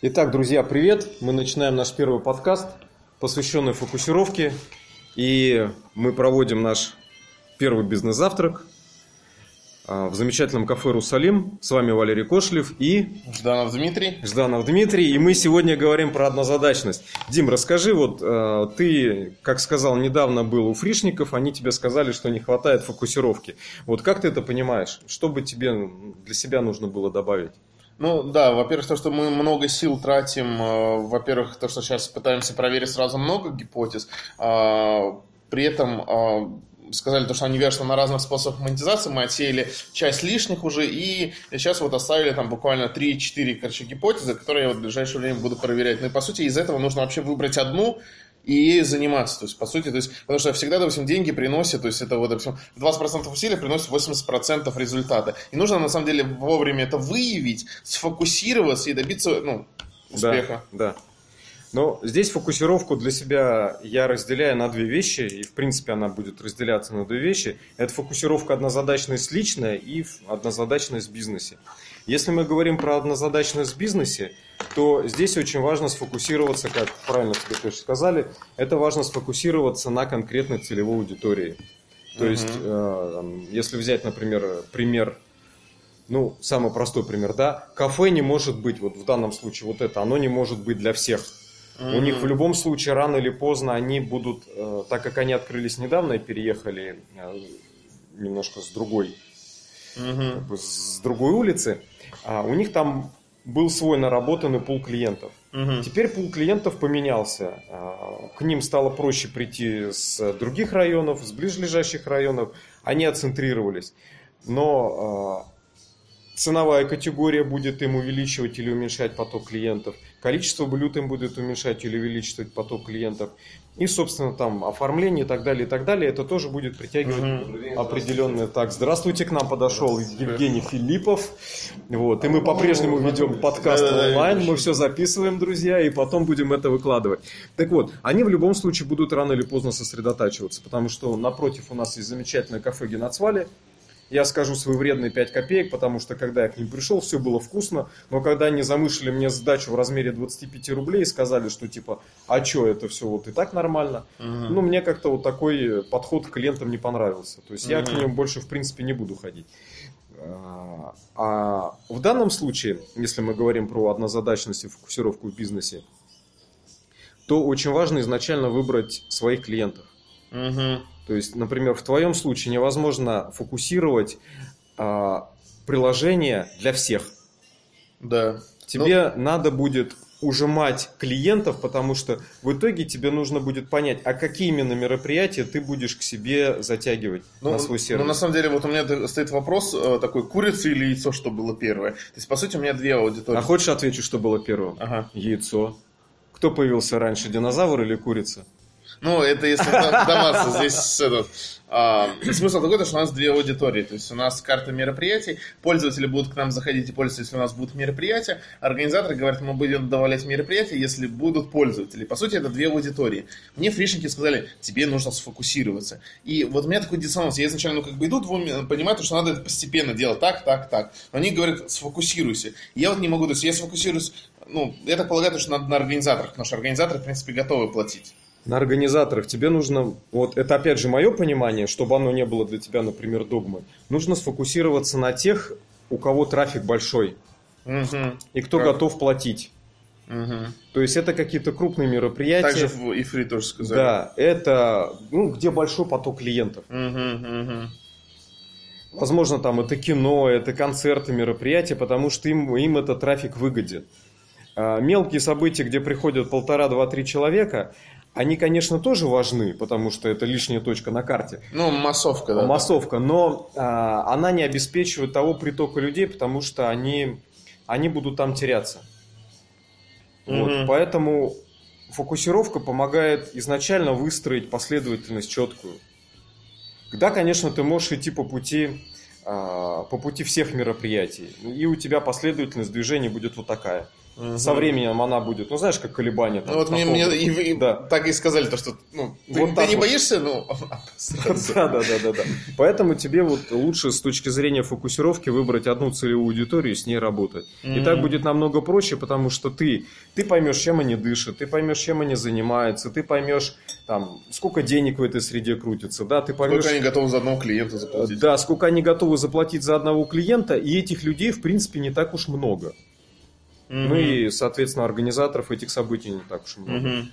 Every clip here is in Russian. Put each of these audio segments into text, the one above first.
Итак, друзья, привет! Мы начинаем наш первый подкаст, посвященный фокусировке. И мы проводим наш первый бизнес-завтрак а, в замечательном кафе «Русалим». С вами Валерий Кошлев и... Жданов Дмитрий. Жданов Дмитрий. И мы сегодня говорим про однозадачность. Дим, расскажи, вот а, ты, как сказал, недавно был у фришников, они тебе сказали, что не хватает фокусировки. Вот как ты это понимаешь? Что бы тебе для себя нужно было добавить? Ну да, во-первых, то, что мы много сил тратим, э, во-первых, то, что сейчас пытаемся проверить сразу много гипотез, э, при этом э, сказали, то, что они вершатся на разных способах монетизации, мы отсеяли часть лишних уже, и сейчас вот оставили там буквально 3-4, короче, гипотезы, которые я вот в ближайшее время буду проверять. Ну и, по сути, из этого нужно вообще выбрать одну, и ей заниматься. То есть, по сути, то есть, потому что всегда, допустим, деньги приносят, то есть, это вот, допустим, 20% усилий приносит 80% результата. И нужно, на самом деле, вовремя это выявить, сфокусироваться и добиться, ну, успеха. Да, да. Но здесь фокусировку для себя я разделяю на две вещи, и в принципе она будет разделяться на две вещи. Это фокусировка однозадачность личная и однозадачность в бизнесе. Если мы говорим про однозадачность в бизнесе, то здесь очень важно сфокусироваться, как правильно тебе тоже сказали, это важно сфокусироваться на конкретной целевой аудитории. То uh-huh. есть, э, если взять, например, пример, ну, самый простой пример, да, кафе не может быть, вот в данном случае вот это, оно не может быть для всех. Uh-huh. У них в любом случае рано или поздно они будут, э, так как они открылись недавно и переехали э, немножко с другой, uh-huh. как бы с другой улицы, а у них там был свой наработанный пул клиентов. Угу. Теперь пул клиентов поменялся. А, к ним стало проще прийти с других районов, с ближайших районов. Они отцентрировались. Но а, ценовая категория будет им увеличивать или уменьшать поток клиентов. Количество блюд им будет уменьшать или увеличивать поток клиентов. И, собственно, там оформление и так далее, и так далее. Это тоже будет притягивать угу. определенные... Так, здравствуйте, к нам подошел Евгений Филиппов. Вот, и мы по-прежнему ведем подкаст онлайн. Мы все записываем, друзья, и потом будем это выкладывать. Так вот, они в любом случае будут рано или поздно сосредотачиваться, потому что напротив у нас есть замечательное кафе Геноцвали, я скажу свои вредные 5 копеек, потому что когда я к ним пришел, все было вкусно, но когда они замышлили мне сдачу в размере 25 рублей и сказали, что типа, а что, это все вот и так нормально, угу. ну, мне как-то вот такой подход к клиентам не понравился. То есть угу. я к ним больше, в принципе, не буду ходить. А, а в данном случае, если мы говорим про однозадачность и фокусировку в бизнесе, то очень важно изначально выбрать своих клиентов. Угу. То есть, например, в твоем случае невозможно фокусировать а, приложение для всех. Да. Тебе ну... надо будет ужимать клиентов, потому что в итоге тебе нужно будет понять, а какие именно мероприятия ты будешь к себе затягивать ну, на свой сервис. Ну, на самом деле, вот у меня стоит вопрос э, такой, курица или яйцо, что было первое? То есть, по сути, у меня две аудитории. А хочешь отвечу, что было первым? Ага. Яйцо. Кто появился раньше, динозавр или курица? Ну, это если вдаваться здесь этот, а, смысл такой, что у нас две аудитории. То есть у нас карта мероприятий, пользователи будут к нам заходить и пользоваться, если у нас будут мероприятия. Организаторы говорят, мы будем добавлять мероприятия, если будут пользователи. По сути, это две аудитории. Мне фришники сказали, тебе нужно сфокусироваться. И вот у меня такой диссонанс. Я изначально ну, как бы иду, понимаю, что надо это постепенно делать так, так, так. Но они говорят, сфокусируйся. Я вот не могу, то есть я сфокусируюсь, ну, я так полагаю, что надо на организаторах, потому что организаторы, в принципе, готовы платить на организаторах тебе нужно, вот это опять же мое понимание, чтобы оно не было для тебя, например, догмой, нужно сфокусироваться на тех, у кого трафик большой, угу. и кто как? готов платить. Угу. То есть это какие-то крупные мероприятия. Также в Ифри тоже сказали. Да, это ну, где большой поток клиентов. Угу, угу. Возможно, там это кино, это концерты, мероприятия, потому что им, им это трафик выгоден. А мелкие события, где приходят полтора, два, три человека, они, конечно, тоже важны, потому что это лишняя точка на карте. Ну, массовка, да. Массовка, но а, она не обеспечивает того притока людей, потому что они, они будут там теряться. Угу. Вот, поэтому фокусировка помогает изначально выстроить последовательность четкую. Да, конечно, ты можешь идти по пути, а, по пути всех мероприятий, и у тебя последовательность движения будет вот такая. Со временем она будет, ну знаешь, как колебания. Там, ну вот мне, мне и, и, да. так и сказали, то, что ну, ты, вот ты не вот. боишься, ну... Да, да, да, да, да. Поэтому тебе вот лучше с точки зрения фокусировки выбрать одну целевую аудиторию и с ней работать. И так будет намного проще, потому что ты, ты поймешь, чем они дышат, ты поймешь, чем они занимаются, ты поймешь, там, сколько денег в этой среде крутится, да, ты поймешь... Сколько они готовы за одного клиента заплатить. Да, сколько они готовы заплатить за одного клиента, и этих людей, в принципе, не так уж много. Mm-hmm. Ну и, соответственно, организаторов этих событий не так уж много. Mm-hmm.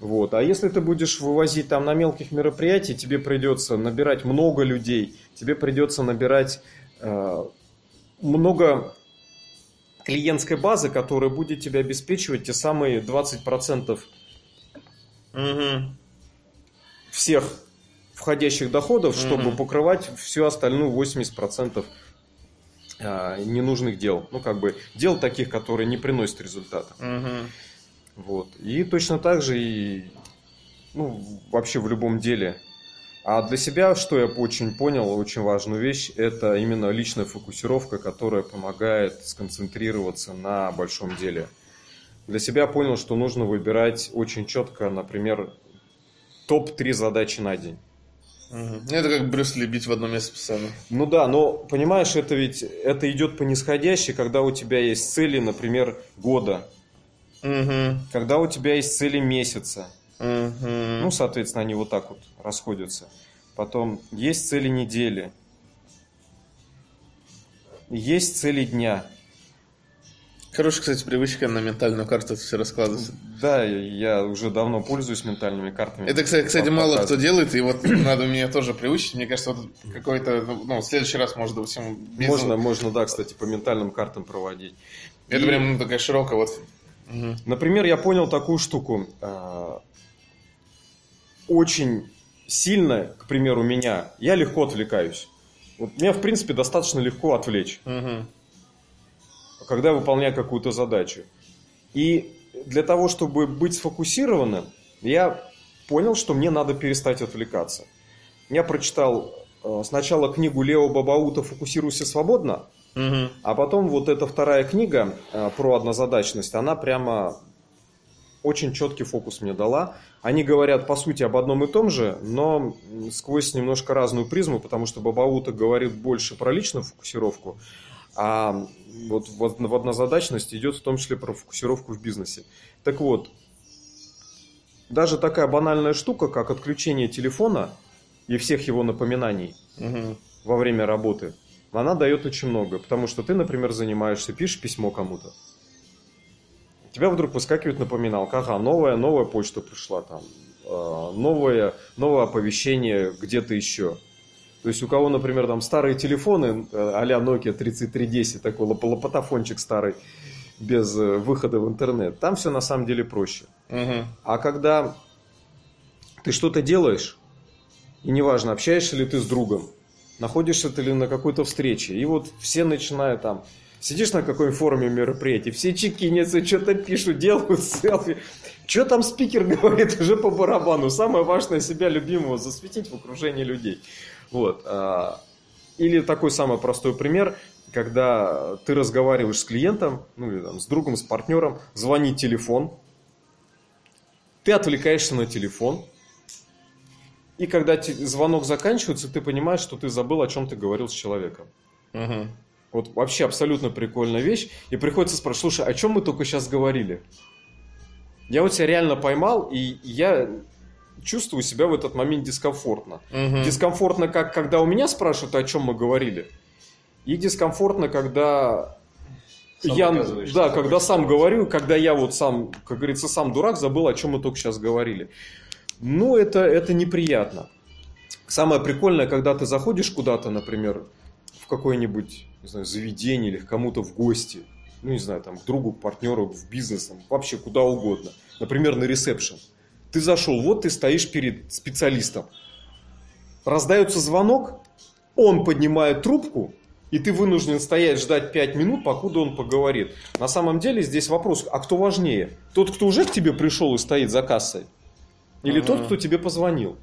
Вот. А если ты будешь вывозить там на мелких мероприятиях, тебе придется набирать много людей, тебе придется набирать э, много клиентской базы, которая будет тебе обеспечивать те самые 20% угу. всех входящих доходов, чтобы угу. покрывать всю остальную 80% а, ненужных дел. Ну, как бы дел таких, которые не приносят результата. Угу. Вот. И точно так же и ну, вообще в любом деле. А для себя, что я очень понял, очень важную вещь, это именно личная фокусировка, которая помогает сконцентрироваться на большом деле. Для себя понял, что нужно выбирать очень четко, например, топ-3 задачи на день. Угу. Это как Брюс Ли бить в одно место постоянно. Ну да, но понимаешь, это ведь это идет по нисходящей, когда у тебя есть цели, например, года. Угу. Когда у тебя есть цели месяца. Угу. Ну, соответственно, они вот так вот расходятся. Потом есть цели недели. Есть цели дня. Хорошая, кстати, привычка на ментальную карту все раскладывать. Да, я уже давно пользуюсь ментальными картами. Это, кстати, кстати мало кто делает, и вот надо мне тоже приучить. Мне кажется, вот какой-то, ну, в следующий раз, может, допустим... Без... Можно, можно, да, кстати, по ментальным картам проводить. Это и... прям ну, такая широкая вот... Угу. Например, я понял такую штуку. А, очень сильно, к примеру, меня, я легко отвлекаюсь. Вот меня, в принципе, достаточно легко отвлечь. Угу когда выполняю какую-то задачу. И для того, чтобы быть сфокусированным, я понял, что мне надо перестать отвлекаться. Я прочитал э, сначала книгу Лео Бабаута «Фокусируйся свободно», угу. а потом вот эта вторая книга э, про однозадачность, она прямо очень четкий фокус мне дала. Они говорят, по сути, об одном и том же, но сквозь немножко разную призму, потому что Бабаута говорит больше про личную фокусировку, а вот в однозадачность идет в том числе про фокусировку в бизнесе. Так вот, даже такая банальная штука, как отключение телефона и всех его напоминаний угу. во время работы, она дает очень много. Потому что ты, например, занимаешься, пишешь письмо кому-то. У тебя вдруг выскакивает напоминалка, ага, новая, новая почта пришла там, а, новое, новое оповещение где-то еще. То есть у кого, например, там старые телефоны а-ля Nokia 3310, такой лопатофончик старый, без э, выхода в интернет, там все на самом деле проще. Угу. А когда ты что-то делаешь, и неважно, общаешься ли ты с другом, находишься ты ли на какой-то встрече, и вот все начинают там, сидишь на какой-нибудь форуме мероприятий, все чекинятся, что-то пишут, делают селфи. Что там спикер говорит уже по барабану? Самое важное себя любимого засветить в окружении людей. Вот. А, или такой самый простой пример, когда ты разговариваешь с клиентом, ну или там, с другом, с партнером, звонит телефон, ты отвлекаешься на телефон, и когда звонок заканчивается, ты понимаешь, что ты забыл, о чем ты говорил с человеком. Угу. Вот вообще абсолютно прикольная вещь. И приходится спрашивать, слушай, о чем мы только сейчас говорили? Я вот себя реально поймал, и я чувствую себя в этот момент дискомфортно. Угу. Дискомфортно, как когда у меня спрашивают, о чем мы говорили. И дискомфортно, когда сам я, да, когда сам говорю, когда я вот сам, как говорится, сам дурак, забыл, о чем мы только сейчас говорили. Ну, это, это неприятно. Самое прикольное, когда ты заходишь куда-то, например, в какое-нибудь, не знаю, заведение или к кому-то в гости, ну, не знаю, там, к другу, к партнеру, в бизнес, там, вообще куда угодно. Например, на ресепшн. Ты зашел, вот ты стоишь перед специалистом. Раздается звонок, он поднимает трубку, и ты вынужден стоять, ждать 5 минут, покуда он поговорит. На самом деле здесь вопрос, а кто важнее? Тот, кто уже к тебе пришел и стоит за кассой? Или ага. тот, кто тебе позвонил?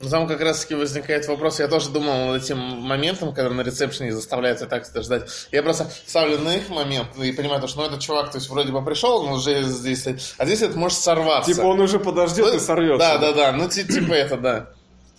Ну, там как раз-таки возникает вопрос, я тоже думал над этим моментом, когда на ресепшене заставляется так ждать. Я просто ставлю на их момент и понимаю, что ну, этот чувак, то есть вроде бы пришел, но уже здесь, а здесь это может сорваться. Типа он уже подождет ну, и сорвется. Да, да, да, ну типа это, да.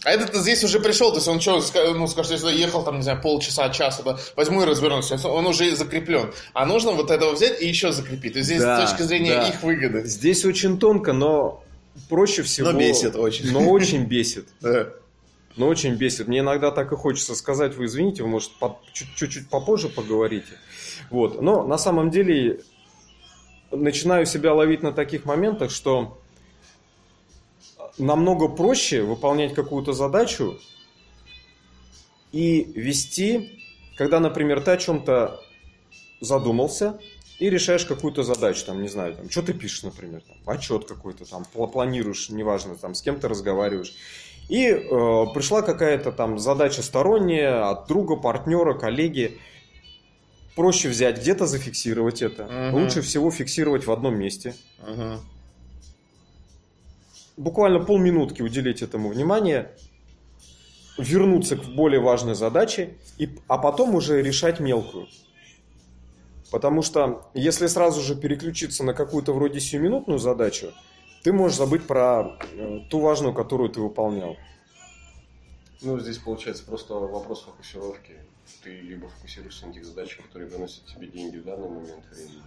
А этот здесь уже пришел, то есть он что, ну, скажет, если ехал там, не знаю, полчаса, час, да, возьму и развернусь, он уже закреплен. А нужно вот этого взять и еще закрепить. То есть здесь да, с точки зрения да. их выгоды. Здесь очень тонко, но проще всего... Но бесит очень. Но очень бесит. Но очень бесит. Мне иногда так и хочется сказать, вы извините, вы, может, чуть-чуть попозже поговорите. Вот. Но на самом деле начинаю себя ловить на таких моментах, что намного проще выполнять какую-то задачу и вести, когда, например, ты о чем-то задумался и решаешь какую-то задачу, там, не знаю, там, что ты пишешь, например, там, отчет какой-то, там, планируешь, неважно, там, с кем-то разговариваешь. И э, пришла какая-то там задача сторонняя от друга, партнера, коллеги. Проще взять где-то зафиксировать это. Угу. Лучше всего фиксировать в одном месте. Угу буквально полминутки уделить этому внимание, вернуться к более важной задаче, и, а потом уже решать мелкую. Потому что если сразу же переключиться на какую-то вроде сиюминутную задачу, ты можешь забыть про э, ту важную, которую ты выполнял. Ну, здесь получается просто вопрос фокусировки. Ты либо фокусируешься на тех задачах, которые приносят тебе деньги в данный момент времени,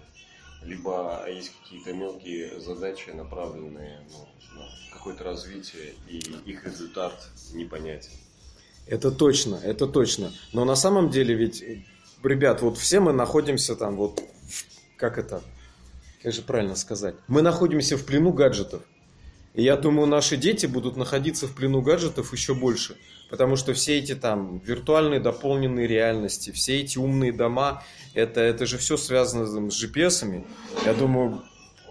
либо есть какие-то мелкие задачи, направленные ну, на какое-то развитие, и их результат непонятен. Это точно, это точно. Но на самом деле ведь, ребят, вот все мы находимся там, вот, как это, как же правильно сказать? Мы находимся в плену гаджетов. И я думаю, наши дети будут находиться в плену гаджетов еще больше. Потому что все эти там виртуальные дополненные реальности, все эти умные дома, это, это же все связано с GPS-ами. Я думаю,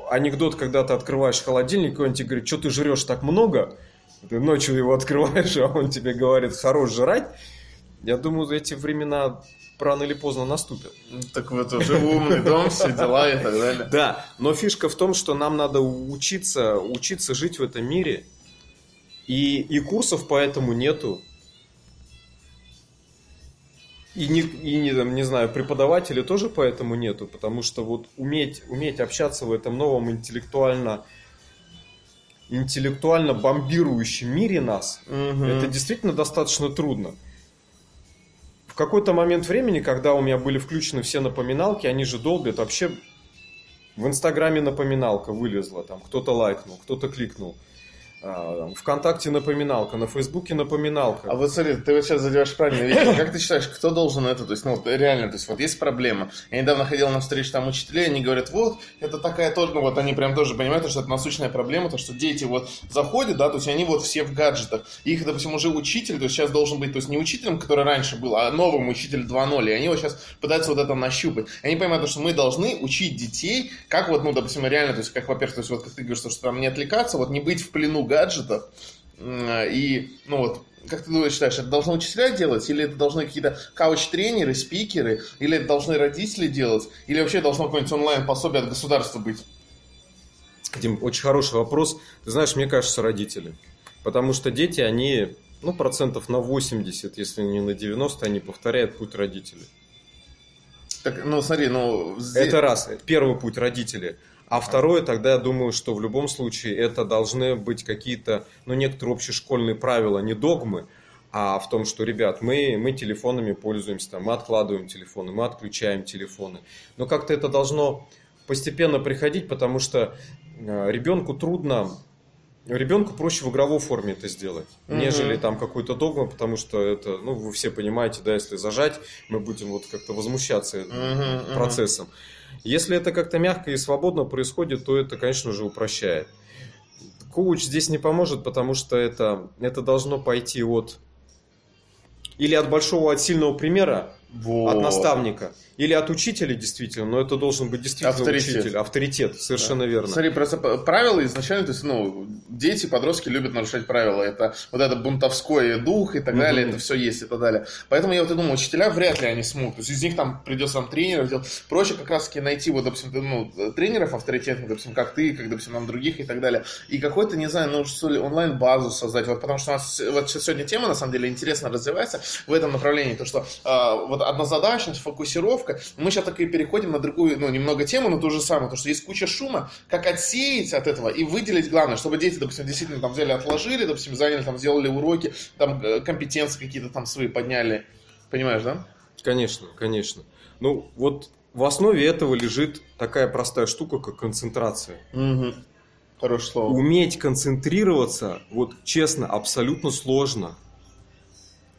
анекдот, когда ты открываешь холодильник, и он тебе говорит, что ты жрешь так много, ты ночью его открываешь, а он тебе говорит, хорош жрать. Я думаю, эти времена рано или поздно наступят. Так вот уже умный дом, все дела и так далее. Да, но фишка в том, что нам надо учиться, учиться жить в этом мире. И, и курсов поэтому нету. И не, и не, там, не знаю, преподавателей тоже поэтому нету, потому что вот уметь, уметь общаться в этом новом интеллектуально интеллектуально бомбирующем мире нас, угу. это действительно достаточно трудно. Какой-то момент времени, когда у меня были включены все напоминалки, они же долбят вообще в Инстаграме напоминалка вылезла, там кто-то лайкнул, кто-то кликнул. А, ВКонтакте напоминалка, на Фейсбуке напоминалка. А вот смотри, ты вот сейчас задеваешь правильно вещь. Как ты считаешь, кто должен это? То есть, ну, реально, то есть, вот есть проблема. Я недавно ходил на встречу там учителей, они говорят, вот, это такая тоже, ну, вот они прям тоже понимают, что это насущная проблема, то, что дети вот заходят, да, то есть, они вот все в гаджетах. их, допустим, уже учитель, то есть, сейчас должен быть, то есть, не учителем, который раньше был, а новым учитель 2.0, и они вот сейчас пытаются вот это нащупать. И они понимают, что мы должны учить детей, как вот, ну, допустим, реально, то есть, как, во-первых, то есть, вот, как ты говоришь, что там не отвлекаться, вот, не быть в плену гаджетов. И, ну вот, как ты думаешь, считаешь, это должны учителя делать? Или это должны какие-то кауч-тренеры, спикеры? Или это должны родители делать? Или вообще должно какое-нибудь онлайн-пособие от государства быть? Дим, очень хороший вопрос. Ты знаешь, мне кажется, родители. Потому что дети, они, ну, процентов на 80, если не на 90, они повторяют путь родителей. Так, ну, смотри, ну... Здесь... Это раз. Первый путь родители. А второе, тогда я думаю, что в любом случае это должны быть какие-то, ну, некоторые общешкольные правила, не догмы, а в том, что, ребят, мы, мы телефонами пользуемся, там, мы откладываем телефоны, мы отключаем телефоны. Но как-то это должно постепенно приходить, потому что э, ребенку трудно, ребенку проще в игровой форме это сделать, mm-hmm. нежели там какой-то догма, потому что это, ну, вы все понимаете, да, если зажать, мы будем вот как-то возмущаться mm-hmm. процессом. Если это как-то мягко и свободно происходит, то это, конечно же, упрощает. Коуч здесь не поможет, потому что это, это должно пойти от или от большого, от сильного примера, Вот. от наставника. Или от учителя, действительно, но это должен быть действительно Авторитет. учитель. Авторитет, совершенно верно. Смотри, просто правила изначально, то есть, ну, дети, подростки любят нарушать правила. Это вот это бунтовской дух и так далее, это все есть и так далее. Поэтому я вот и думаю, учителя вряд ли они смогут. То есть из них там придется там тренеров делать. Проще как раз таки найти вот, допустим, ну, тренеров авторитетных, допустим, как ты, как, допустим, нам других и так далее. И какой-то, не знаю, ну, что ли, онлайн-базу создать. Вот потому что у нас вот сегодня тема, на самом деле, интересно развивается в этом направлении. То, что а, вот однозадачность, фокусировка. Мы сейчас так и переходим на другую, ну, немного тему, но то же самое. То, что есть куча шума. Как отсеять от этого и выделить главное, чтобы дети, допустим, действительно там взяли, отложили, допустим, заняли, там, сделали уроки, там, э, компетенции какие-то там свои подняли. Понимаешь, да? Конечно, конечно. Ну, вот в основе этого лежит такая простая штука, как концентрация. Угу. Хорошее слово. Уметь концентрироваться, вот честно, абсолютно сложно.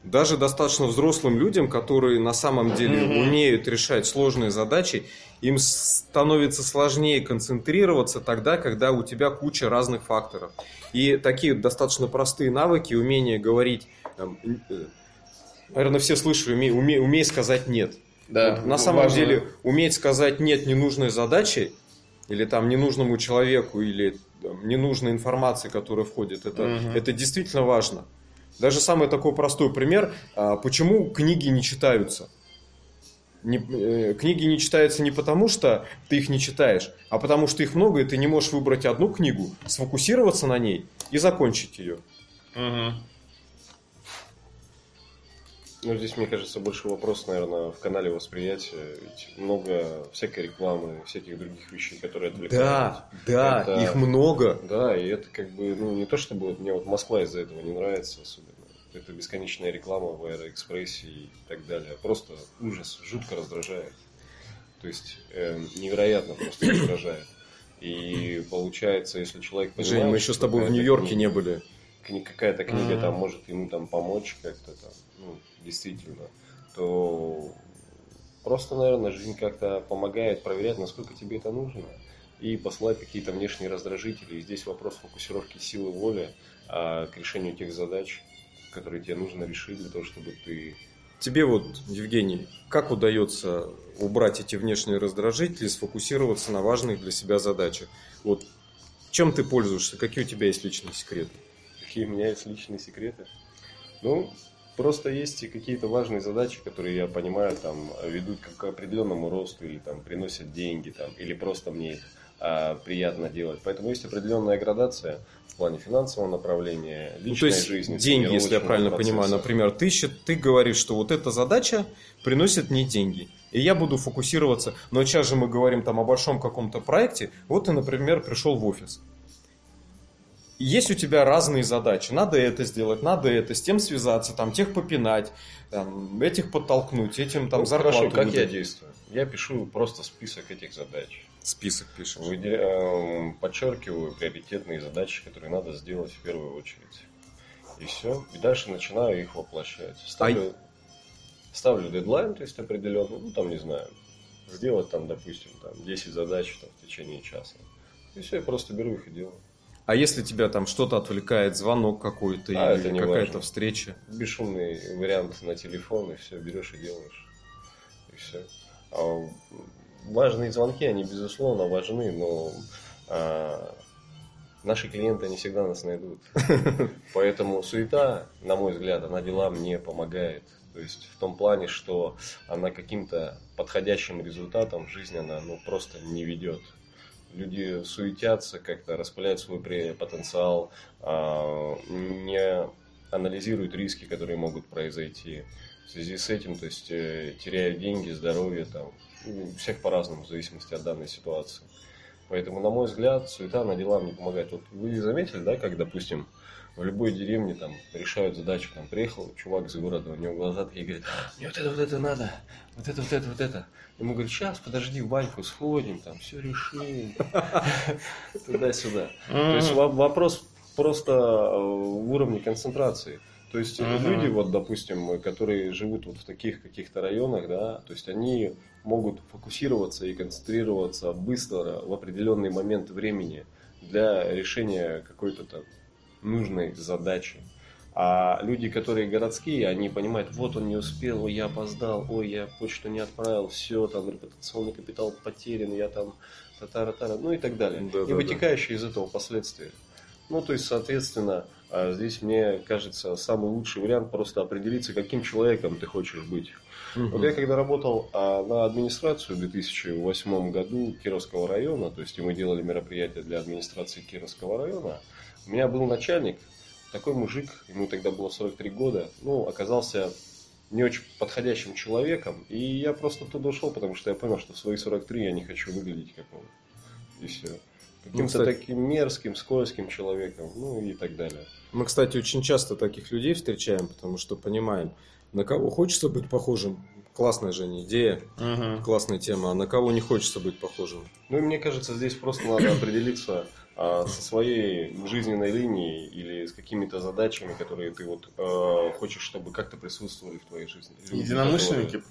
Даже достаточно взрослым людям, которые на самом деле умеют решать сложные задачи, им становится сложнее концентрироваться тогда, когда у тебя куча разных факторов. И такие достаточно простые навыки, умение говорить, там, э, наверное, все слышали, умей, умей- умей сказать нет. Да, Вот на самом важно. деле уметь сказать нет ненужной задаче или там ненужному человеку или там, ненужной информации, которая входит, это, Мгм. это действительно важно. Даже самый такой простой пример, а, почему книги не читаются. Не- э, книги не читаются не потому, что ты их не читаешь, а потому что их много, и ты не можешь выбрать одну книгу, сфокусироваться на ней и закончить ее. Мгм. Ну, здесь, мне кажется, больше вопрос, наверное, в канале восприятия. Ведь много всякой рекламы, всяких других вещей, которые отвлекают. Да, да, Это- их много. Да, и это как бы, ну, не то чтобы вот мне вот Москва из-за этого не нравится особенно. Это бесконечная реклама в Аэроэкспрессе и так далее. Просто ужас, жутко раздражает. То есть эм, невероятно просто раздражает. И получается, если человек понимает, Жень, мы еще с тобой в Нью-Йорке не были. какая-то книга там может ему там помочь как-то там, ну, действительно, то просто, наверное, жизнь как-то помогает проверять, насколько тебе это нужно, и посылать какие-то внешние раздражители. И здесь вопрос фокусировки силы воли а, к решению тех задач, которые тебе нужно решить для того, чтобы ты... Тебе вот, Евгений, как удается убрать эти внешние раздражители сфокусироваться на важных для себя задачах? Вот чем ты пользуешься? Какие у тебя есть личные секреты? Какие у меня есть личные секреты? Ну, просто есть и какие-то важные задачи, которые я понимаю, там, ведут к определенному росту, или там приносят деньги, там, или просто мне их а, приятно делать. Поэтому есть определенная градация в плане финансового направления, Ну, то личной есть жизни. деньги, если я правильно понимаю, процесса. например, ты, ты говоришь, что вот эта задача приносит мне деньги, и я буду фокусироваться. Но сейчас же мы говорим там о большом каком-то проекте. Вот ты, например, пришел в офис. Есть у тебя разные задачи. Надо это сделать, надо это, с тем связаться, там, тех попинать, там, этих подтолкнуть, этим там Ну, зарплату хорошо, как я действую? Я пишу просто список этих задач. Список пишешь. Выделя- эм, Подчеркиваю приоритетные задачи, которые надо сделать в первую очередь. И все. И дальше начинаю их воплощать. Ставлю, ставлю дедлайн, то есть определенный, ну там не знаю, сделать там, допустим, там 10 задач там, в течение часа. И все, я просто беру их и делаю. А если тебя там что-то отвлекает, звонок какой-то А, или какая-то встреча? Бесшумный вариант на телефон, и все, берешь и делаешь. И все. важные звонки, они безусловно важны, но а, наши клиенты не всегда нас найдут. Поэтому суета, на мой взгляд, она делам не помогает. То есть в том плане, что она каким-то подходящим результатом в жизни она ну, просто не ведет. Люди суетятся, как-то распыляют свой потенциал, а, не анализируют риски, которые могут произойти. В связи с этим, то есть э, теряют деньги, здоровье, там, у всех по-разному, в зависимости от данной ситуации. Поэтому, на мой взгляд, суета на делам не помогает. Вот вы заметили, да, как, допустим, в любой деревне там решают задачу, там приехал чувак из города, у него глаза такие, говорит, мне вот это, вот это надо, вот это, вот это, вот это. Ему говорят, сейчас, подожди, в баньку сходим, там все решим, туда-сюда. То есть во- вопрос просто э, в уровне концентрации. То есть э, Мгм. люди, вот, допустим, которые живут вот в таких каких-то районах, да, то есть они могут фокусироваться и концентрироваться быстро в определенный момент времени для решения какой-то там нужной задачи. А люди, которые городские, они понимают, вот он не успел, ой, я опоздал, ой, я почту не отправил, все, там репутационный капитал потерян, я там татара-тара, ну и так далее. Да, и да, вытекающие из этого последствия. Ну, то есть, соответственно, здесь мне кажется самый лучший вариант просто определиться, каким человеком ты хочешь быть. Мгм. Вот я когда работал а, на администрацию в 2008 году Кировского района, то есть мы делали мероприятия для администрации Кировского района, у меня был начальник, такой мужик, ему тогда было 43 года, ну, оказался не очень подходящим человеком, и я просто туда ушел, потому что я понял, что в свои 43 я не хочу выглядеть как он. И все. Каким-то кстати- таким мерзким, скользким человеком, ну и так далее. Мы, кстати, очень часто таких людей встречаем, потому что понимаем, на кого хочется быть похожим. Классная же не идея, Мгм. классная тема, а на кого не хочется быть похожим. Ну и мне кажется, здесь просто надо определиться а, со своей жизненной линией или с какими-то задачами, которые ты вот э, хочешь, чтобы как-то присутствовали в твоей жизни. Единомышленники. которые-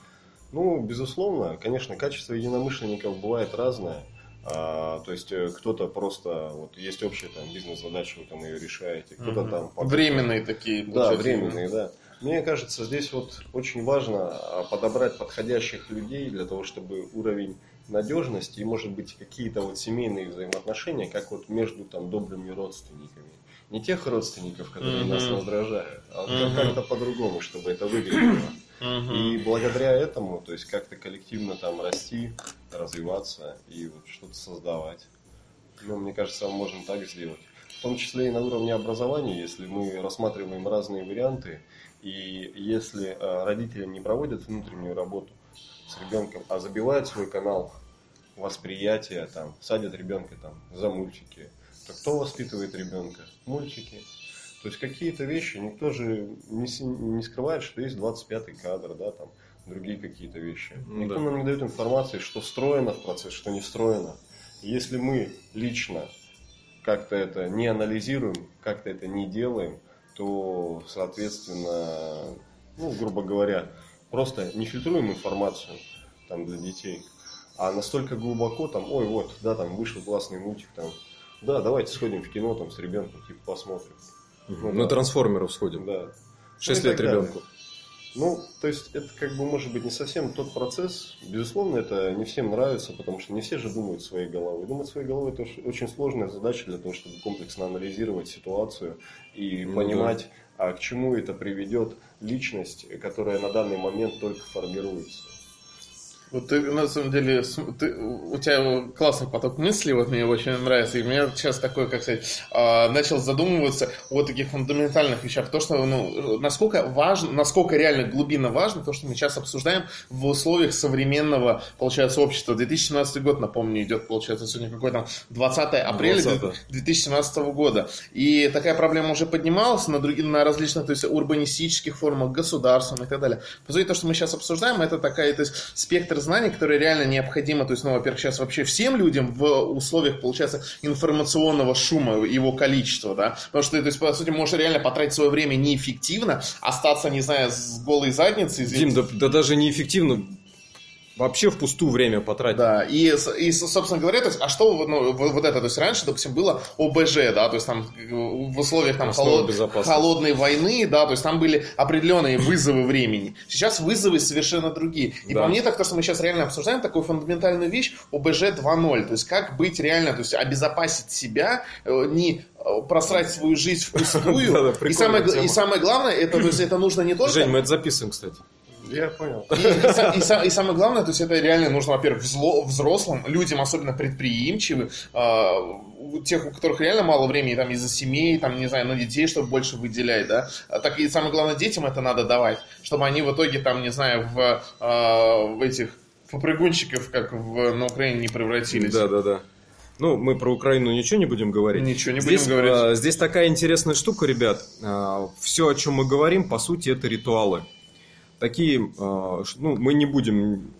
Ну, безусловно, конечно, качество единомышленников бывает разное. А, то есть э, кто-то просто вот есть общая там бизнес-задача, вы там ее решаете, кто-то Мгм. там по- Временные такие. да, временные, да. Мне кажется, здесь вот очень важно а, подобрать подходящих людей для того, чтобы уровень надежности и, может быть, какие-то вот семейные взаимоотношения, как вот между там добрыми родственниками. Не тех родственников, которые Мгм. нас раздражают, а Мгм. как-то по-другому, чтобы это выглядело. Мгм. И благодаря этому, то есть как-то коллективно там расти, развиваться и вот что-то создавать. Ну, мне кажется, мы можем так сделать. В том числе и на уровне образования, если мы рассматриваем разные варианты, и если э, родители не проводят внутреннюю работу с ребенком, а забивают свой канал восприятия, там, садят ребенка там за мультики, то кто воспитывает ребенка? Мультики. То есть какие-то вещи, никто же не, не скрывает, что есть 25-й кадр, да, там, другие какие-то вещи. Ну Никто да. нам не дает информации, что встроено в процесс, что не встроено. Если мы лично как-то это не анализируем, как-то это не делаем, то, соответственно, ну, грубо говоря, просто не фильтруем информацию там для детей, а настолько глубоко там, ой, вот, да, там вышел классный мультик, там, да, давайте сходим в кино там с ребенком, типа посмотрим. Ну На да. трансформеров сходим. Да. 6 Ну лет ребенку. Ну, то есть это как бы может быть не совсем тот процесс. Безусловно, это не всем нравится, потому что не все же думают своей головой. Думать своей головой это очень сложная задача для того, чтобы комплексно анализировать ситуацию и Ну понимать, а к чему это приведет личность, которая на данный момент только формируется. Вот ты, на самом деле, ты- у тебя классный поток мыслей, вот мне очень нравится. И меня сейчас такой, как сказать, а, начал задумываться о таких фундаментальных вещах. То, что, ну, насколько важно, насколько реально глубинно важно то, что мы сейчас обсуждаем в условиях современного, получается, общества. 2017 год, напомню, идет, получается, сегодня какой там 20 апреля 20. 2017 года. И такая проблема уже поднималась на, других, на различных, то есть, урбанистических форумах, государственных и так далее. По сути, то, что мы сейчас обсуждаем, это такая, то есть, спектр знаний, который реально необходимо, то есть, ну, во-первых, сейчас вообще всем людям в условиях, получается, информационного шума, его количества, да, потому что то есть, по сути, можешь реально потратить свое время неэффективно, остаться, не знаю, с голой задницей, Дим, да, да даже неэффективно. Вообще впустую время потратить. Да, и, и, собственно говоря, то есть, а что вот, ну, вот это, то есть раньше, допустим, было ОБЖ, да, то есть там в условиях там холод- холодной войны, да, то есть там были определенные вызовы времени. Сейчас вызовы совершенно другие. И Да. по мне так то, что мы сейчас реально обсуждаем, такую фундаментальную вещь ОБЖ 2.0, то есть как быть реально, то есть обезопасить себя, э, не э, просрать свою жизнь впустую. И, самое, главное, это нужно не только... Жень, мы это записываем, кстати. Я понял. И, и и и самое главное, то есть это реально нужно, во-первых, взло- взрослым, людям, особенно предприимчивым, а, у тех, у которых реально мало времени, там, из-за семей, там, не знаю, на детей, чтобы больше выделять, да, А так и самое главное, детям это надо давать, чтобы они в итоге, там, не знаю, в, а, в этих попрыгунчиков, как в, на Украине, не превратились. Да, да, да. Ну, мы про Украину ничего не будем говорить. Ничего не здесь, будем говорить. а, здесь такая интересная штука, ребят. все, о чем мы говорим, по сути, это ритуалы. Такие, а, ну, мы не будем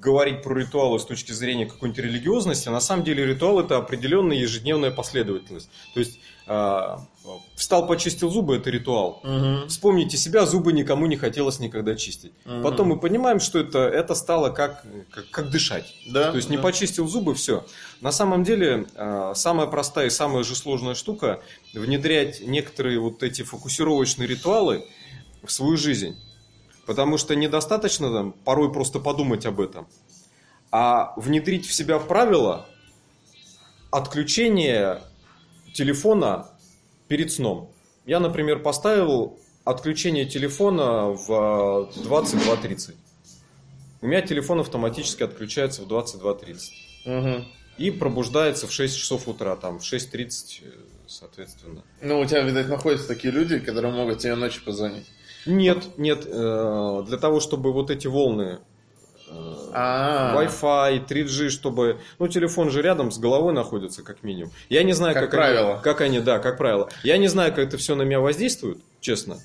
говорить про ритуалы с точки зрения какой-нибудь религиозности, на самом деле ритуал это определенная ежедневная последовательность. То есть э, встал, почистил зубы, это ритуал. Мгм. Вспомните себя, зубы никому не хотелось никогда чистить. Мгм. Потом мы понимаем, что это, это стало как, как, как дышать. Да, То есть не да. почистил зубы, все. На самом деле, э, самая простая и самая же сложная штука внедрять некоторые вот эти фокусировочные ритуалы в свою жизнь. Потому что недостаточно там, порой просто подумать об этом. А внедрить в себя правила отключения телефона перед сном. Я, например, поставил отключение телефона в э, 22.30. У меня телефон автоматически отключается в 22.30 Мгм. и пробуждается в 6 часов утра, там в 6.30, э, соответственно. Ну, у тебя, видать, находятся такие люди, которые могут тебе ночью позвонить. Нет, нет, э, для того, чтобы вот эти волны э, А, Wi-Fi, 3G, чтобы... Ну, телефон же рядом с головой находится, как минимум. Я не знаю, Как как, правило. Они, как они, да, как правило. Я не знаю, как это все на меня воздействует, честно.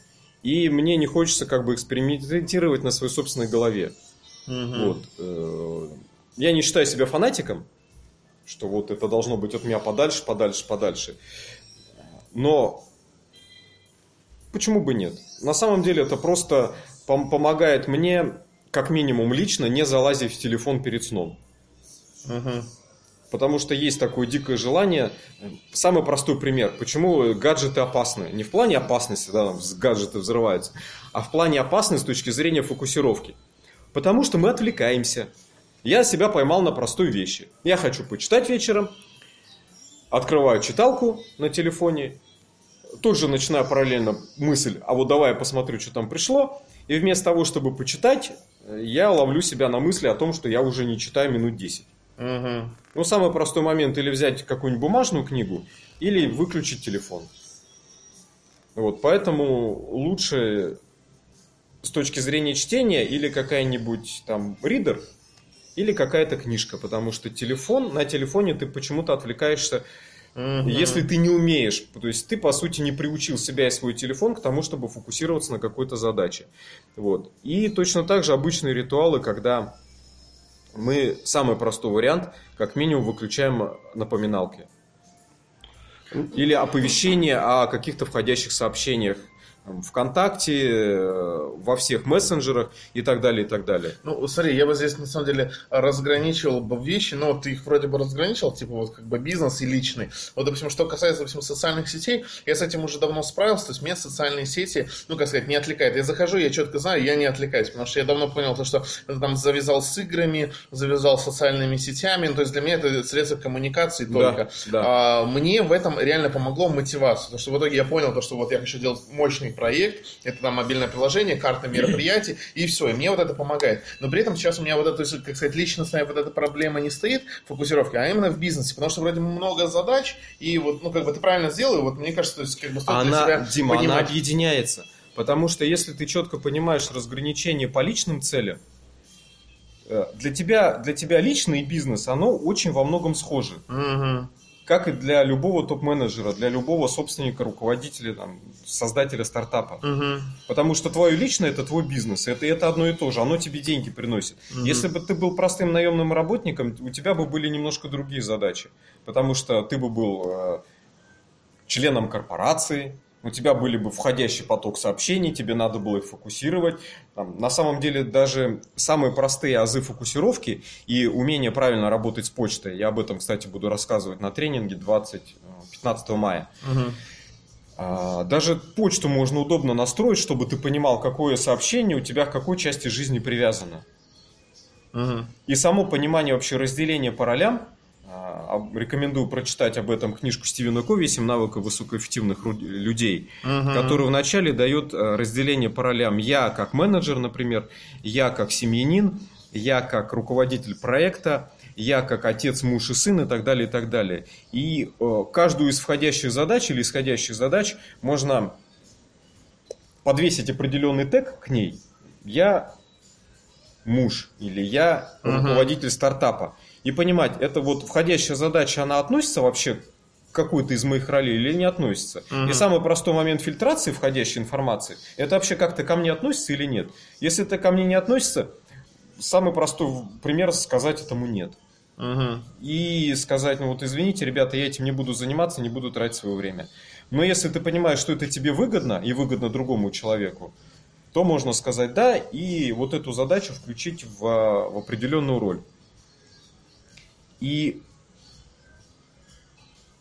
И мне не хочется как бы экспериментировать на своей собственной голове. Мгм. Вот. э, Я не считаю себя фанатиком, что вот это должно быть от меня подальше, подальше, подальше. Но почему бы нет? На самом деле это просто пом- помогает мне, как минимум лично, не залазить в телефон перед сном. Мгм. Потому что есть такое дикое желание. Самый простой пример. Почему гаджеты опасны? Не в плане опасности, да, гаджеты взрываются, а в плане опасности с точки зрения фокусировки. Потому что мы отвлекаемся. Я себя поймал на простой вещи. Я хочу почитать вечером, открываю читалку на телефоне, тут же начинаю параллельно мысль, а вот давай я посмотрю, что там пришло, и вместо того, чтобы почитать, я ловлю себя на мысли о том, что я уже не читаю минут 10. Мгм. Ну, самый простой момент или взять какую-нибудь бумажную книгу, или выключить телефон. Вот, поэтому лучше с точки зрения чтения или какая-нибудь там ридер, или какая-то книжка, потому что телефон, на телефоне ты почему-то отвлекаешься, Мгм. если ты не умеешь, то есть ты, по сути, не приучил себя и свой телефон к тому, чтобы фокусироваться на какой-то задаче. Вот. И точно так же обычные ритуалы, когда мы, самый простой вариант, как минимум выключаем напоминалки. Или оповещение о каких-то входящих сообщениях ВКонтакте, э, во всех мессенджерах и так далее, и так далее. Ну, смотри, я бы здесь на самом деле разграничивал бы вещи, но ты их вроде бы разграничил, типа вот как бы бизнес и личный. Вот, допустим, что касается, допустим, социальных сетей, я с этим уже давно справился, то есть меня социальные сети, ну, как сказать, не отвлекают. Я захожу, я четко знаю, я не отвлекаюсь, потому что я давно понял то, что там завязал с играми, завязал с социальными сетями, ну, то есть для меня это средство коммуникации только. да. А, мне в этом реально помогло мотивация, потому что в итоге я понял то, что вот я хочу делать мощный проект, это там мобильное приложение, карта мероприятий, и все, и мне вот это помогает. Но при этом сейчас у меня вот эта, как сказать, личностная вот эта проблема не стоит, фокусировки, а именно в бизнесе, потому что вроде много задач, и вот, ну, как бы ты правильно сделал, вот мне кажется, то есть, как бы стоит для Она, себя Дима, она понимать. объединяется. Потому что если ты четко понимаешь разграничение по личным целям, э, для тебя, для тебя личный бизнес, оно очень во многом схоже. Мгм. Как и для любого топ-менеджера, для любого собственника, руководителя, там, создателя стартапа. Мгм. Потому что твое личное это твой бизнес. Это, это одно и то же. Оно тебе деньги приносит. Мгм. Если бы ты был простым наемным работником, у тебя бы были немножко другие задачи. Потому что ты бы был э, членом корпорации, у тебя были бы входящий поток сообщений, тебе надо было их фокусировать. Там, на самом деле даже самые простые азы фокусировки и умение правильно работать с почтой, я об этом, кстати, буду рассказывать на тренинге 20, э, 15 мая. Мгм. А, Даже почту можно удобно настроить, чтобы ты понимал, какое сообщение у тебя к какой части жизни привязано. Мгм. И само понимание вообще разделения по ролям, рекомендую прочитать об этом книжку Стивена Кови «Семь навыков высокоэффективных людей», Мгм. который вначале дает э, разделение по ролям. Я как менеджер, например, я как семьянин, я как руководитель проекта, я как отец, муж и сын и так далее, и так далее. И э, каждую из входящих задач или исходящих задач можно подвесить определенный тег к ней. Я муж или я руководитель стартапа. И понимать, это вот входящая задача, она относится вообще к какой-то из моих ролей или не относится. Мгм. И самый простой момент фильтрации входящей информации, это вообще как-то ко мне относится или нет. Если это ко мне не относится, самый простой пример сказать этому нет. Мгм. И сказать, ну вот извините, ребята, я этим не буду заниматься, не буду тратить свое время. Но если ты понимаешь, что это тебе выгодно и выгодно другому человеку, то можно сказать да и вот эту задачу включить в, в определенную роль. И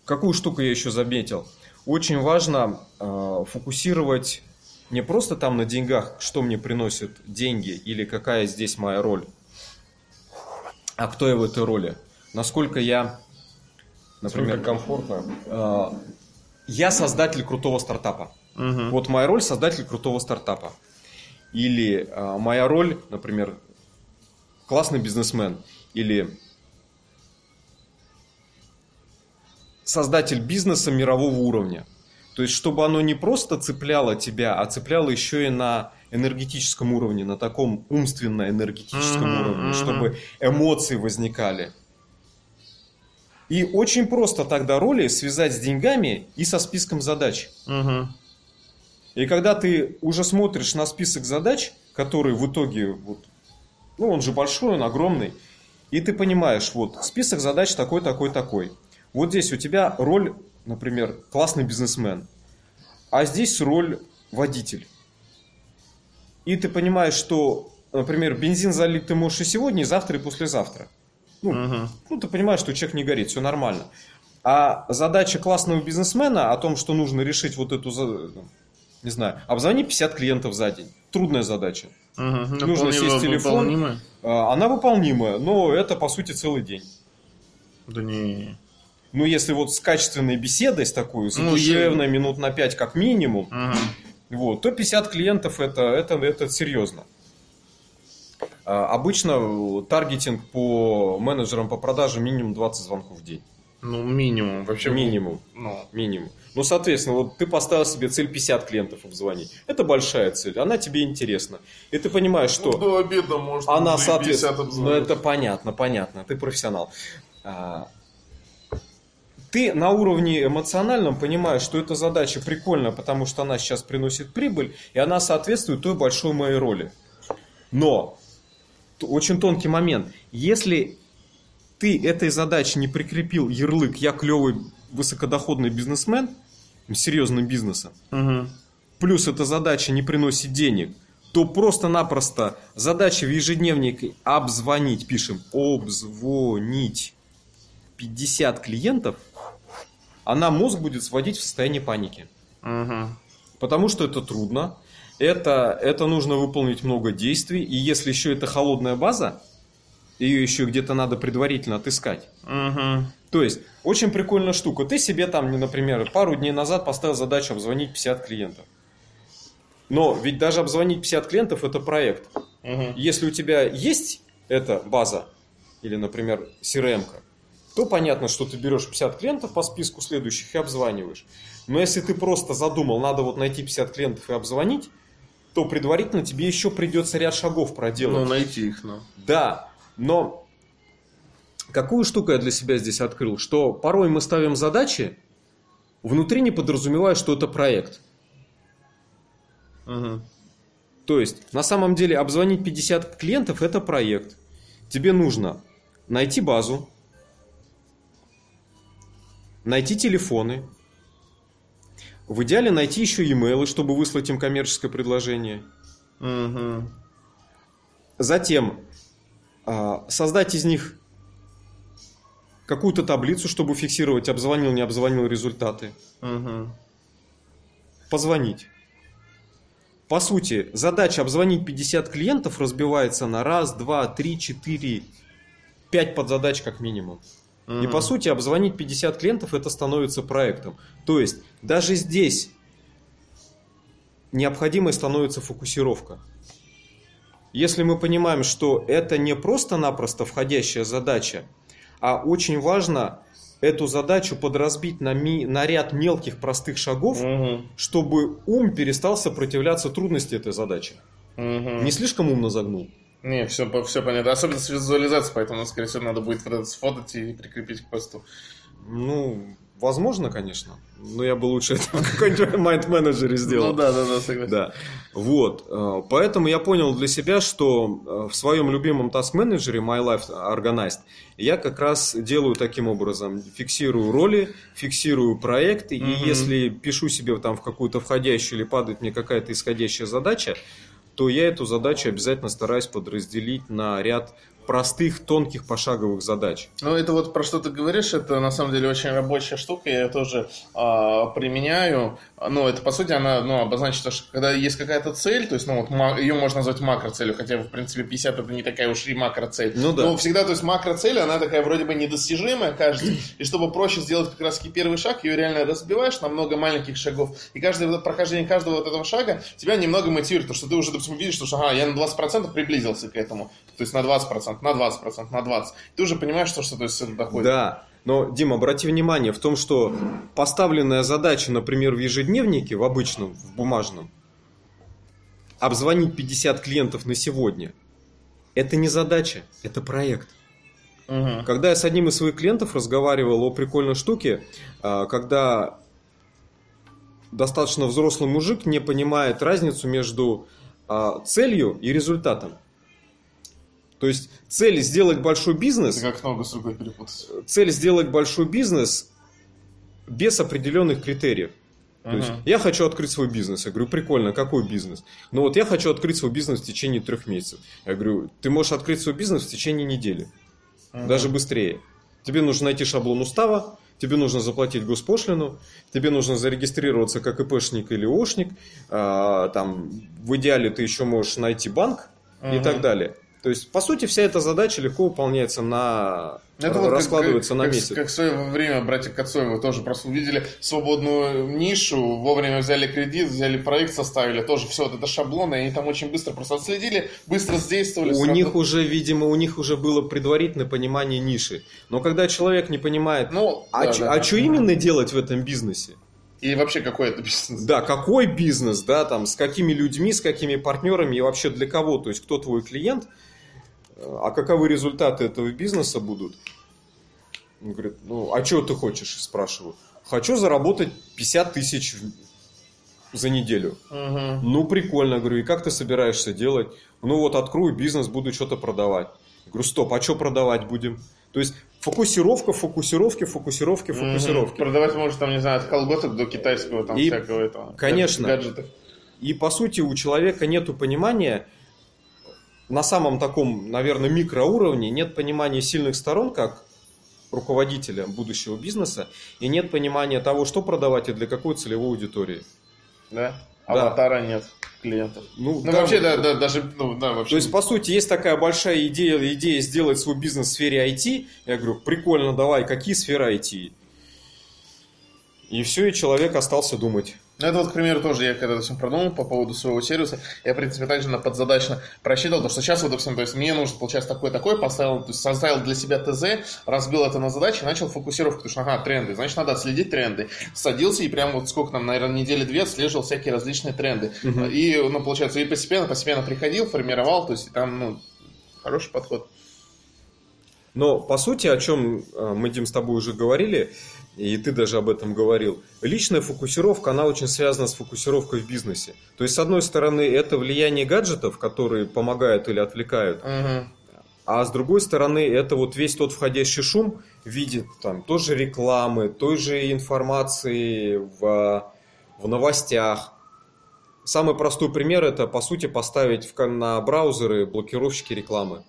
какую штуку я еще заметил? Очень важно э, фокусировать не просто там на деньгах, что мне приносят деньги или какая здесь моя роль, а кто я в этой роли. Насколько я, Например, например, комфортно. э, я создатель крутого стартапа. Мгм. Вот моя роль создатель крутого стартапа. Или э, моя роль, например, классный бизнесмен. Или создатель бизнеса мирового уровня. То есть, чтобы оно не просто цепляло тебя, а цепляло еще и на энергетическом уровне, на таком умственно-энергетическом Мгм, уровне, чтобы эмоции возникали. И очень просто тогда роли связать с деньгами и со списком задач. Мгм. И когда ты уже смотришь на список задач, который в итоге, вот, ну он же большой, он огромный, и ты понимаешь, вот список задач такой, такой, такой. Вот здесь у тебя роль, например, классный бизнесмен, а здесь роль водитель. И ты понимаешь, что, например, бензин залить ты можешь и сегодня, и завтра, и послезавтра. Ну, Мгм. ну, ты понимаешь, что человек не горит, все нормально. А задача классного бизнесмена о том, что нужно решить вот эту, за- не знаю, обзвони 50 клиентов за день. Трудная задача. Мгм. Нужно Вполне сесть телефон. выполнимо. А, Она выполнимая, но это, по сути, целый день. Да не. Ну, если вот с качественной беседой, с такой, Ну, задушевной, минут на 5 как минимум, Мгм. вот, то 50 клиентов это, это, это серьезно. А, Обычно э, таргетинг по менеджерам по продаже минимум 20 звонков в день. Ну, минимум. Вообще Минимум. Ну, Минимум. Ну, соответственно, вот ты поставил себе цель 50 клиентов обзвонить. Это большая цель, она тебе интересна. И ты понимаешь, что ну, до обеда можно она, уже и 50 соответственно... Ну, это понятно, понятно. Ты профессионал. А, Ты на уровне эмоциональном понимаешь, что эта задача прикольная, потому что она сейчас приносит прибыль, и она соответствует той большой моей роли. Но очень тонкий момент. Если ты этой задаче не прикрепил ярлык «я клевый высокодоходный бизнесмен», серьезным бизнесом, Мгм. плюс эта задача не приносит денег, то просто-напросто задача в ежедневнике обзвонить, пишем, обзвонить 50 клиентов, она мозг будет сводить в состояние паники. Мгм. Потому что это трудно, это, это нужно выполнить много действий, и если еще это холодная база, ее еще где-то надо предварительно отыскать. Мгм. То есть, очень прикольная штука. Ты себе там, например, пару дней назад поставил задачу обзвонить 50 клиентов. Но ведь даже обзвонить 50 клиентов это проект. Мгм. Если у тебя есть эта база, или, например, crm то понятно, что ты берешь 50 клиентов по списку следующих и обзваниваешь. Но если ты просто задумал, надо вот найти 50 клиентов и обзвонить, то предварительно тебе еще придется ряд шагов проделать. Ну, найти их, ну. Да, но какую штуку я для себя здесь открыл? Что порой мы ставим задачи, внутри не подразумевая, что это проект. Мгм. То есть, на самом деле, обзвонить 50 клиентов – это проект. Тебе нужно найти базу, найти телефоны, в идеале найти еще e-mail, чтобы выслать им коммерческое предложение. Мгм. Затем а, создать из них какую-то таблицу, чтобы фиксировать, обзвонил, не обзвонил результаты. Мгм. Позвонить. По сути, задача обзвонить 50 клиентов разбивается на раз, два, три, четыре, пять подзадач как минимум. И Мгм. по сути, обзвонить 50 клиентов это становится проектом. То есть, даже здесь необходимой становится фокусировка. Если мы понимаем, что это не просто-напросто входящая задача, а очень важно эту задачу подразбить на, ми- на ряд мелких простых шагов, Мгм. чтобы ум перестал сопротивляться трудности этой задачи. Мгм. Не слишком умно загнул. Не, все, все понятно. Особенно с визуализацией, поэтому, скорее всего, надо будет вот это сфотать и прикрепить к посту. Ну, возможно, конечно, но я бы лучше это в какой-нибудь майнд-менеджере сделал. Ну да, да, да, согласен. Да. Вот. Э, Поэтому я понял для себя, что э, в своем любимом task-менеджере My Life Organized я как раз делаю таким образом. Фиксирую роли, фиксирую проекты, и Мгм. если пишу себе там в какую-то входящую или падает мне какая-то исходящая задача, то я эту задачу обязательно стараюсь подразделить на ряд простых, тонких, пошаговых задач. Ну, это вот про что ты говоришь, это на самом деле очень рабочая штука, я ее тоже а, применяю. Ну, это, по сути, она ну, обозначит, то, что когда есть какая-то цель, то есть, ну, вот ее можно назвать макроцелью, хотя, в принципе, 50 это не такая уж и макроцель. Ну да. Но всегда, то есть, макроцель, она такая вроде бы недостижимая, кажется, и чтобы проще сделать как раз первый шаг, ее реально разбиваешь на много маленьких шагов, и каждое прохождение каждого вот этого шага тебя немного мотивирует, потому что ты уже, допустим, видишь, что, ага, я на 20% приблизился к этому, то есть, на 20%, на 20%, на 20%. Ты уже понимаешь, что, что то есть, это доходит. Да, но, Дим, обрати внимание в том, что поставленная задача, например, в ежедневнике, в обычном, в бумажном, обзвонить 50 клиентов на сегодня, это не задача, это проект. Мгм. Когда я с одним из своих клиентов разговаривал о прикольной штуке, а, когда достаточно взрослый мужик не понимает разницу между а, целью и результатом. То есть цель сделать большой бизнес Это как ногу с рукой перепутать. цель сделать большой бизнес без определенных критериев. То есть Мгм. я хочу открыть свой бизнес. Я говорю, прикольно, какой бизнес? Ну вот я хочу открыть свой бизнес в течение трех месяцев. Я говорю, ты можешь открыть свой бизнес в течение недели, Мгм. даже быстрее. Тебе нужно найти шаблон устава, тебе нужно заплатить госпошлину, тебе нужно зарегистрироваться как ИПшник или ОшНик, а, там в идеале ты еще можешь найти банк и Мгм. так далее. То есть, по сути, вся эта задача легко выполняется на... Это вот раскладывается как, на как, месяц. Как в свое время братья Кацоевы тоже просто увидели свободную нишу, вовремя взяли кредит, взяли проект, составили, тоже все вот это шаблоны, и они там очень быстро просто отследили, быстро действовали. У сразу- них уже, видимо, у них уже было предварительное понимание ниши. Но когда человек не понимает, Ну, а, да, чё- да. а что именно делать в этом бизнесе? И вообще какой это бизнес? Да, какой бизнес, да, там, с какими людьми, с какими партнерами и вообще для кого, то есть кто твой клиент, а каковы результаты этого бизнеса будут. Он говорит, ну, а что ты хочешь, спрашиваю. Хочу заработать 50 тысяч за неделю. Мгм. Ну, прикольно, говорю, и как ты собираешься делать? Ну, вот открою бизнес, буду что-то продавать. Говорю, стоп, а что продавать будем? То есть фокусировка, фокусировки, фокусировки, фокусировки. Продавать может там, не знаю, от колготок до китайского там И, всякого этого. конечно. Гаджетов. И по сути у человека нету понимания на самом таком, наверное, микроуровне, нет понимания сильных сторон, как руководителя будущего бизнеса, и нет понимания того, что продавать и для какой целевой аудитории. Да? Да. Аватара нет клиентов. Ну, Ну, да, вообще, да, да, даже, ну, да, вообще. То есть, по сути, есть такая большая идея, идея сделать свой бизнес в сфере IT. Я говорю, прикольно, давай, какие сферы IT? И все, и человек остался думать. Ну, это вот, к примеру, тоже я когда все продумал по поводу своего сервиса, я, в принципе, также на подзадачно просчитывал, потому что сейчас, вот, допустим, то есть мне нужно, получается, такой-такой, поставил, то есть составил для себя ТЗ, разбил это на задачи начал фокусировку, потому что, ага, тренды, значит, надо отследить тренды. Садился и прям вот сколько там, наверное, недели-две отслеживал всякие различные тренды. Мгм. И, ну, получается, и постепенно, постепенно приходил, формировал, то есть там, ну, хороший подход. Но, по сути, о чем э, мы, Дим, с тобой уже говорили, и ты даже об этом говорил, личная фокусировка, она очень связана с фокусировкой в бизнесе. То есть, с одной стороны, это влияние гаджетов, которые помогают или отвлекают, Мгм. А с другой стороны, это вот весь тот входящий шум в виде там тоже рекламы, той же информации в, в новостях. Самый простой пример это, по сути, поставить в, на браузеры блокировщики рекламы.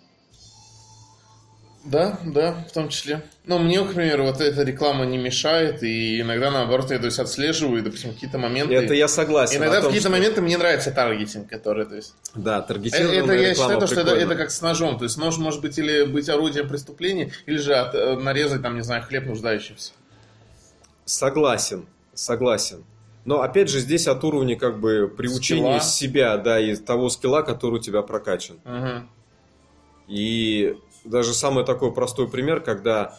Да, да, в том числе. Но мне, к примеру, вот эта реклама не мешает, и иногда, наоборот, я то есть, отслеживаю, допустим, какие-то моменты. Это я согласен. Иногда том, в какие-то что- моменты мне нравится таргетинг, который, то есть... Да, Э, таргетированная Это я реклама считаю, то, что это, это как с ножом. То есть нож может быть или быть орудием преступления, или же от- э, нарезать, там, не знаю, хлеб нуждающимся. Согласен, согласен. Но опять же, здесь от уровня как бы приучения Скилла. себя, да, и того скилла, который у тебя прокачан. Мгм. И даже самый такой простой пример, когда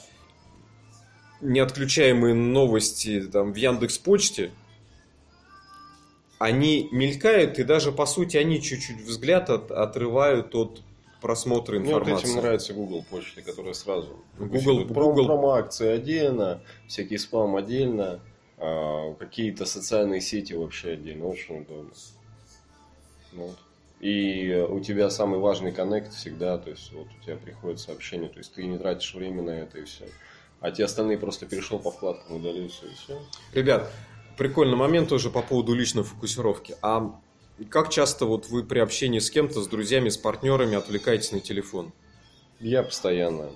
неотключаемые новости там, в Яндекс Почте, они мелькают, и даже по сути они чуть-чуть взгляд от- отрывают от просмотра Мне вот информации. этим нравится Google почты, которые сразу. Google- Google, Google- промо-акции отдельно, всякий спам отдельно, а, какие-то социальные сети вообще отдельно. Очень удобно. Ну вот. И э, у тебя самый важный коннект всегда, то есть вот у тебя приходит сообщение, то есть ты не тратишь время на это и все. А те остальные просто перешел по вкладкам, удалил все и все. Ребят, прикольный момент тоже по поводу личной фокусировки. А как часто вот вы при общении с кем-то, с друзьями, с партнерами отвлекаетесь на телефон? Я постоянно.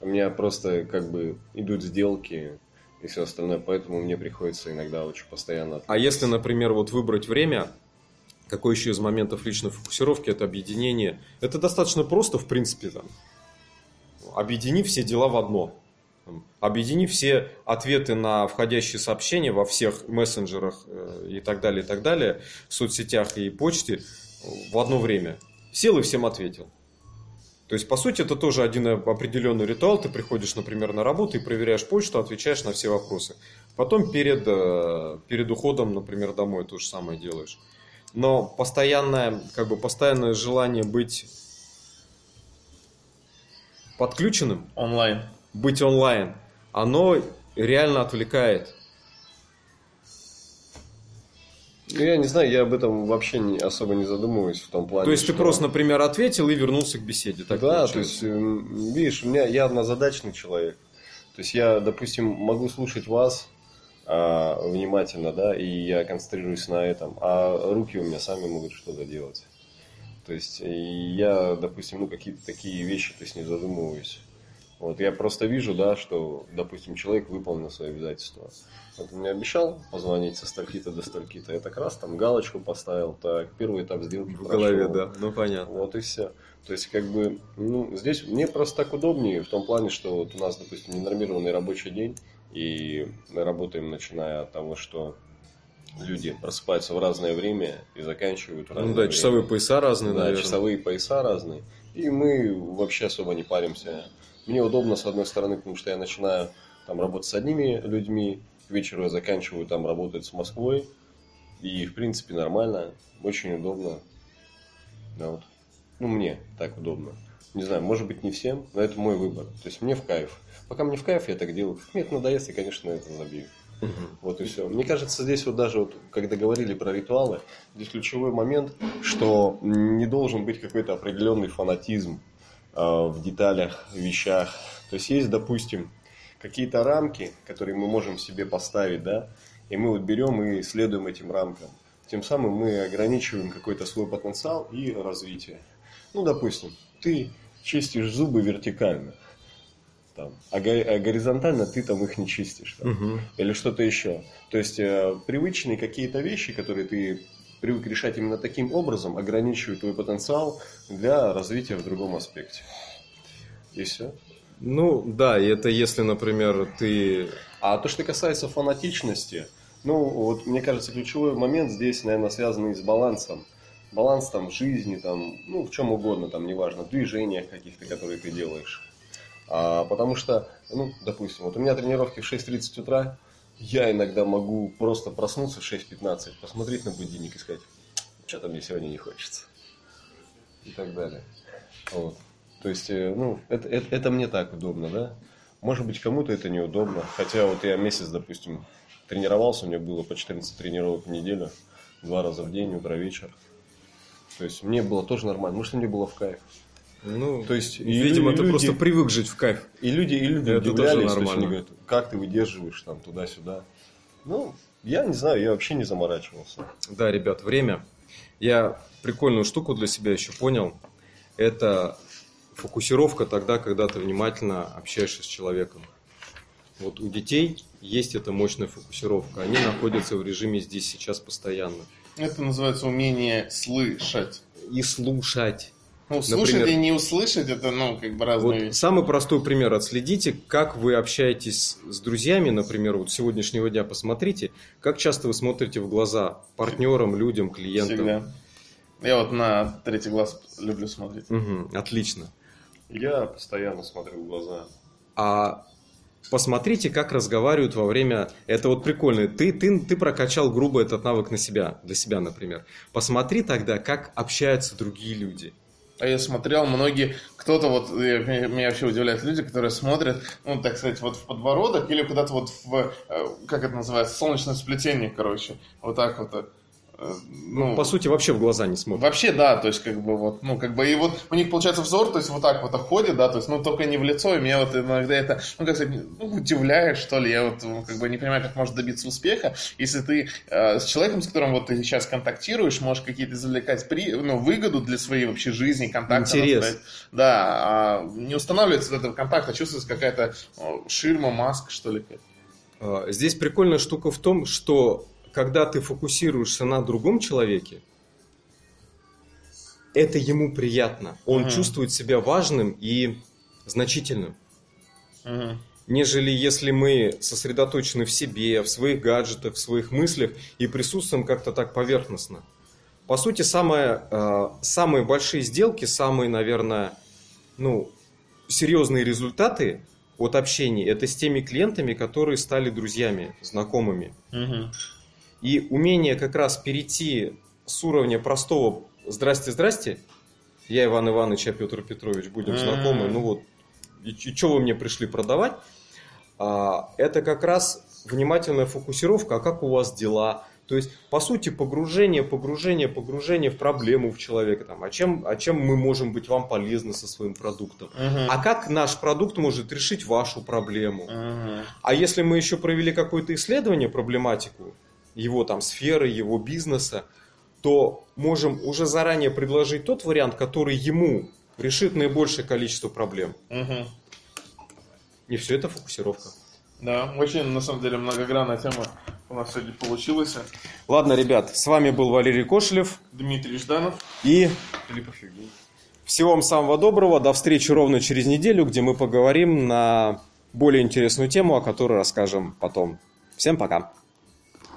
У меня просто как бы идут сделки и все остальное, поэтому мне приходится иногда очень постоянно. А если, например, вот выбрать время, какой еще из моментов личной фокусировки это объединение? Это достаточно просто, в принципе, там. Объедини все дела в одно. Объедини все ответы на входящие сообщения во всех мессенджерах э, и так далее, и так далее, в соцсетях и почте в одно время. Сел и всем ответил. То есть, по сути, это тоже один определенный ритуал. Ты приходишь, например, на работу и проверяешь почту, отвечаешь на все вопросы. Потом перед, э, перед уходом, например, домой то же самое делаешь. Но постоянное, как бы постоянное желание быть подключенным, Онлайн. быть онлайн, оно реально отвлекает. Ну, я не знаю, я об этом вообще не, особо не задумываюсь в том плане. То есть ты что- просто, например, ответил и вернулся к беседе. Так да, получается. то есть, видишь, у меня я однозадачный человек. То есть я, допустим, могу слушать вас а, внимательно, да, и я концентрируюсь на этом, а руки у меня сами могут что-то делать. То есть я, допустим, ну какие-то такие вещи, то есть не задумываюсь. Вот я просто вижу, да, что, допустим, человек выполнил свои обязательства. Вот он мне обещал позвонить со стольки-то до стольки-то. Я так раз там галочку поставил, так, первый этап сделки в голове, прошел. да. Ну понятно. Вот и все. То есть, как бы, ну, здесь мне просто так удобнее в том плане, что вот у нас, допустим, ненормированный рабочий день, и мы работаем, начиная от того, что люди просыпаются в разное время и заканчивают в разное Ну да, время. часовые пояса разные, Да, наверное. часовые пояса разные. И мы вообще особо не паримся. Мне удобно, с одной стороны, потому что я начинаю там работать с одними людьми, к вечеру я заканчиваю там работать с Москвой. И, в принципе, нормально, очень удобно. Да, вот. Ну, мне так удобно. Не знаю, может быть, не всем, но это мой выбор. То есть мне в кайф. Пока мне в кайф, я так делаю. Мне это надоест, я, конечно, это забью. Вот и все. Мне кажется, здесь вот даже вот, когда говорили про ритуалы, здесь ключевой момент, что не должен быть какой-то определенный фанатизм э, в деталях, вещах. То есть есть, допустим, какие-то рамки, которые мы можем себе поставить, да, и мы вот берем и следуем этим рамкам. Тем самым мы ограничиваем какой-то свой потенциал и развитие. Ну, допустим, ты чистишь зубы вертикально, там, а, го- а горизонтально ты там их не чистишь. там Мгм. или что-то еще. То есть э, привычные какие-то вещи, которые ты привык решать именно таким образом, ограничивают твой потенциал для развития в другом аспекте. И все. Ну да, и это если, например, ты А то, что касается фанатичности, ну, вот мне кажется, ключевой момент здесь, наверное, связанный с балансом. Баланс там жизни, там, ну, в чем угодно, там, неважно, в движениях каких-то, которые ты делаешь. А, потому что, ну, допустим, вот у меня тренировки в 6.30 утра, я иногда могу просто проснуться в 6.15, посмотреть на будильник и сказать, что-то мне сегодня не хочется. И так далее. Вот. То есть, э, ну, это, это, это мне так удобно, да? Может быть, кому-то это неудобно. Хотя вот я месяц, допустим, тренировался, у меня было по 14 тренировок в неделю, два раза в день, утро, вечер. То есть мне было тоже нормально, может, мне было в кайф. Ну, То есть, и видимо, лю- ты люди- просто привык жить в кайф. И люди, и люди Это тоже удивлялись, то есть нормально. они говорят, как ты выдерживаешь там туда-сюда. Ну, я не знаю, я вообще не заморачивался. Да, ребят, время. Я прикольную штуку для себя еще понял. Это фокусировка тогда, когда ты внимательно общаешься с человеком. Вот у детей есть эта мощная фокусировка. Они находятся в режиме здесь сейчас постоянно. Это называется умение слышать. И слушать. Ну, слушать Например, и не услышать, это, ну, как бы разные Вот вещи. самый простой пример. Отследите, как вы общаетесь с друзьями, например, вот с сегодняшнего дня посмотрите, как часто вы смотрите в глаза партнерам, людям, клиентам. Всегда. Я вот на третий глаз люблю смотреть. Мгм, отлично. Я постоянно смотрю в глаза. А посмотрите, как разговаривают во время... Это вот прикольно. Ты, ты, ты прокачал грубо этот навык на себя, для себя, например. Посмотри тогда, как общаются другие люди. А я смотрел, многие, кто-то вот, меня вообще удивляют люди, которые смотрят, ну, так сказать, вот в подбородок или куда-то вот в, э, как это называется, солнечное сплетение, короче, вот так вот Э, ну, по сути, вообще в глаза не смотрят. Вообще, да, то есть, как бы, вот, ну, как бы, и вот у них получается взор, то есть, вот так вот ходит, да, то есть, ну, только не в лицо, и меня вот иногда это, ну, как сказать, ну, удивляет, что ли, я вот, ну, как бы, не понимаю, как можно добиться успеха, если ты э, с человеком, с которым вот ты сейчас контактируешь, можешь какие-то извлекать при, ну, выгоду для своей вообще жизни, контакта. Интерес. Да, а не устанавливается вот этого контакта, чувствуется какая-то ширма, маска, что ли. А, здесь прикольная штука в том, что когда ты фокусируешься на другом человеке, это ему приятно. Он угу. чувствует себя важным и значительным. Угу. Нежели если мы сосредоточены в себе, в своих гаджетах, в своих мыслях и присутствуем как-то так поверхностно. По сути, самые, э, самые большие сделки, самые, наверное, ну, серьезные результаты от общения это с теми клиентами, которые стали друзьями, знакомыми. Угу. И умение как раз перейти с уровня простого «здрасте, здрасте», я Иван Иванович, а Петр Петрович, будем знакомы, ну вот, и, и что вы мне пришли продавать, а, это как раз внимательная фокусировка, а как у вас дела, то есть, по сути, погружение, погружение, погружение в проблему в человека. Там, а, чем, а чем мы можем быть вам полезны со своим продуктом? Uh-huh. А как наш продукт может решить вашу проблему? Uh-huh. А если мы еще провели какое-то исследование, проблематику, его там сферы, его бизнеса, то можем уже заранее предложить тот вариант, который ему решит наибольшее количество проблем. Угу. И все это фокусировка. Да, очень, на самом деле, многогранная тема у нас сегодня получилась. Ладно, ребят, с вами был Валерий Кошелев. Дмитрий Жданов. И... Филиппов Евгений. Всего вам самого доброго. До встречи ровно через неделю, где мы поговорим на более интересную тему, о которой расскажем потом. Всем пока.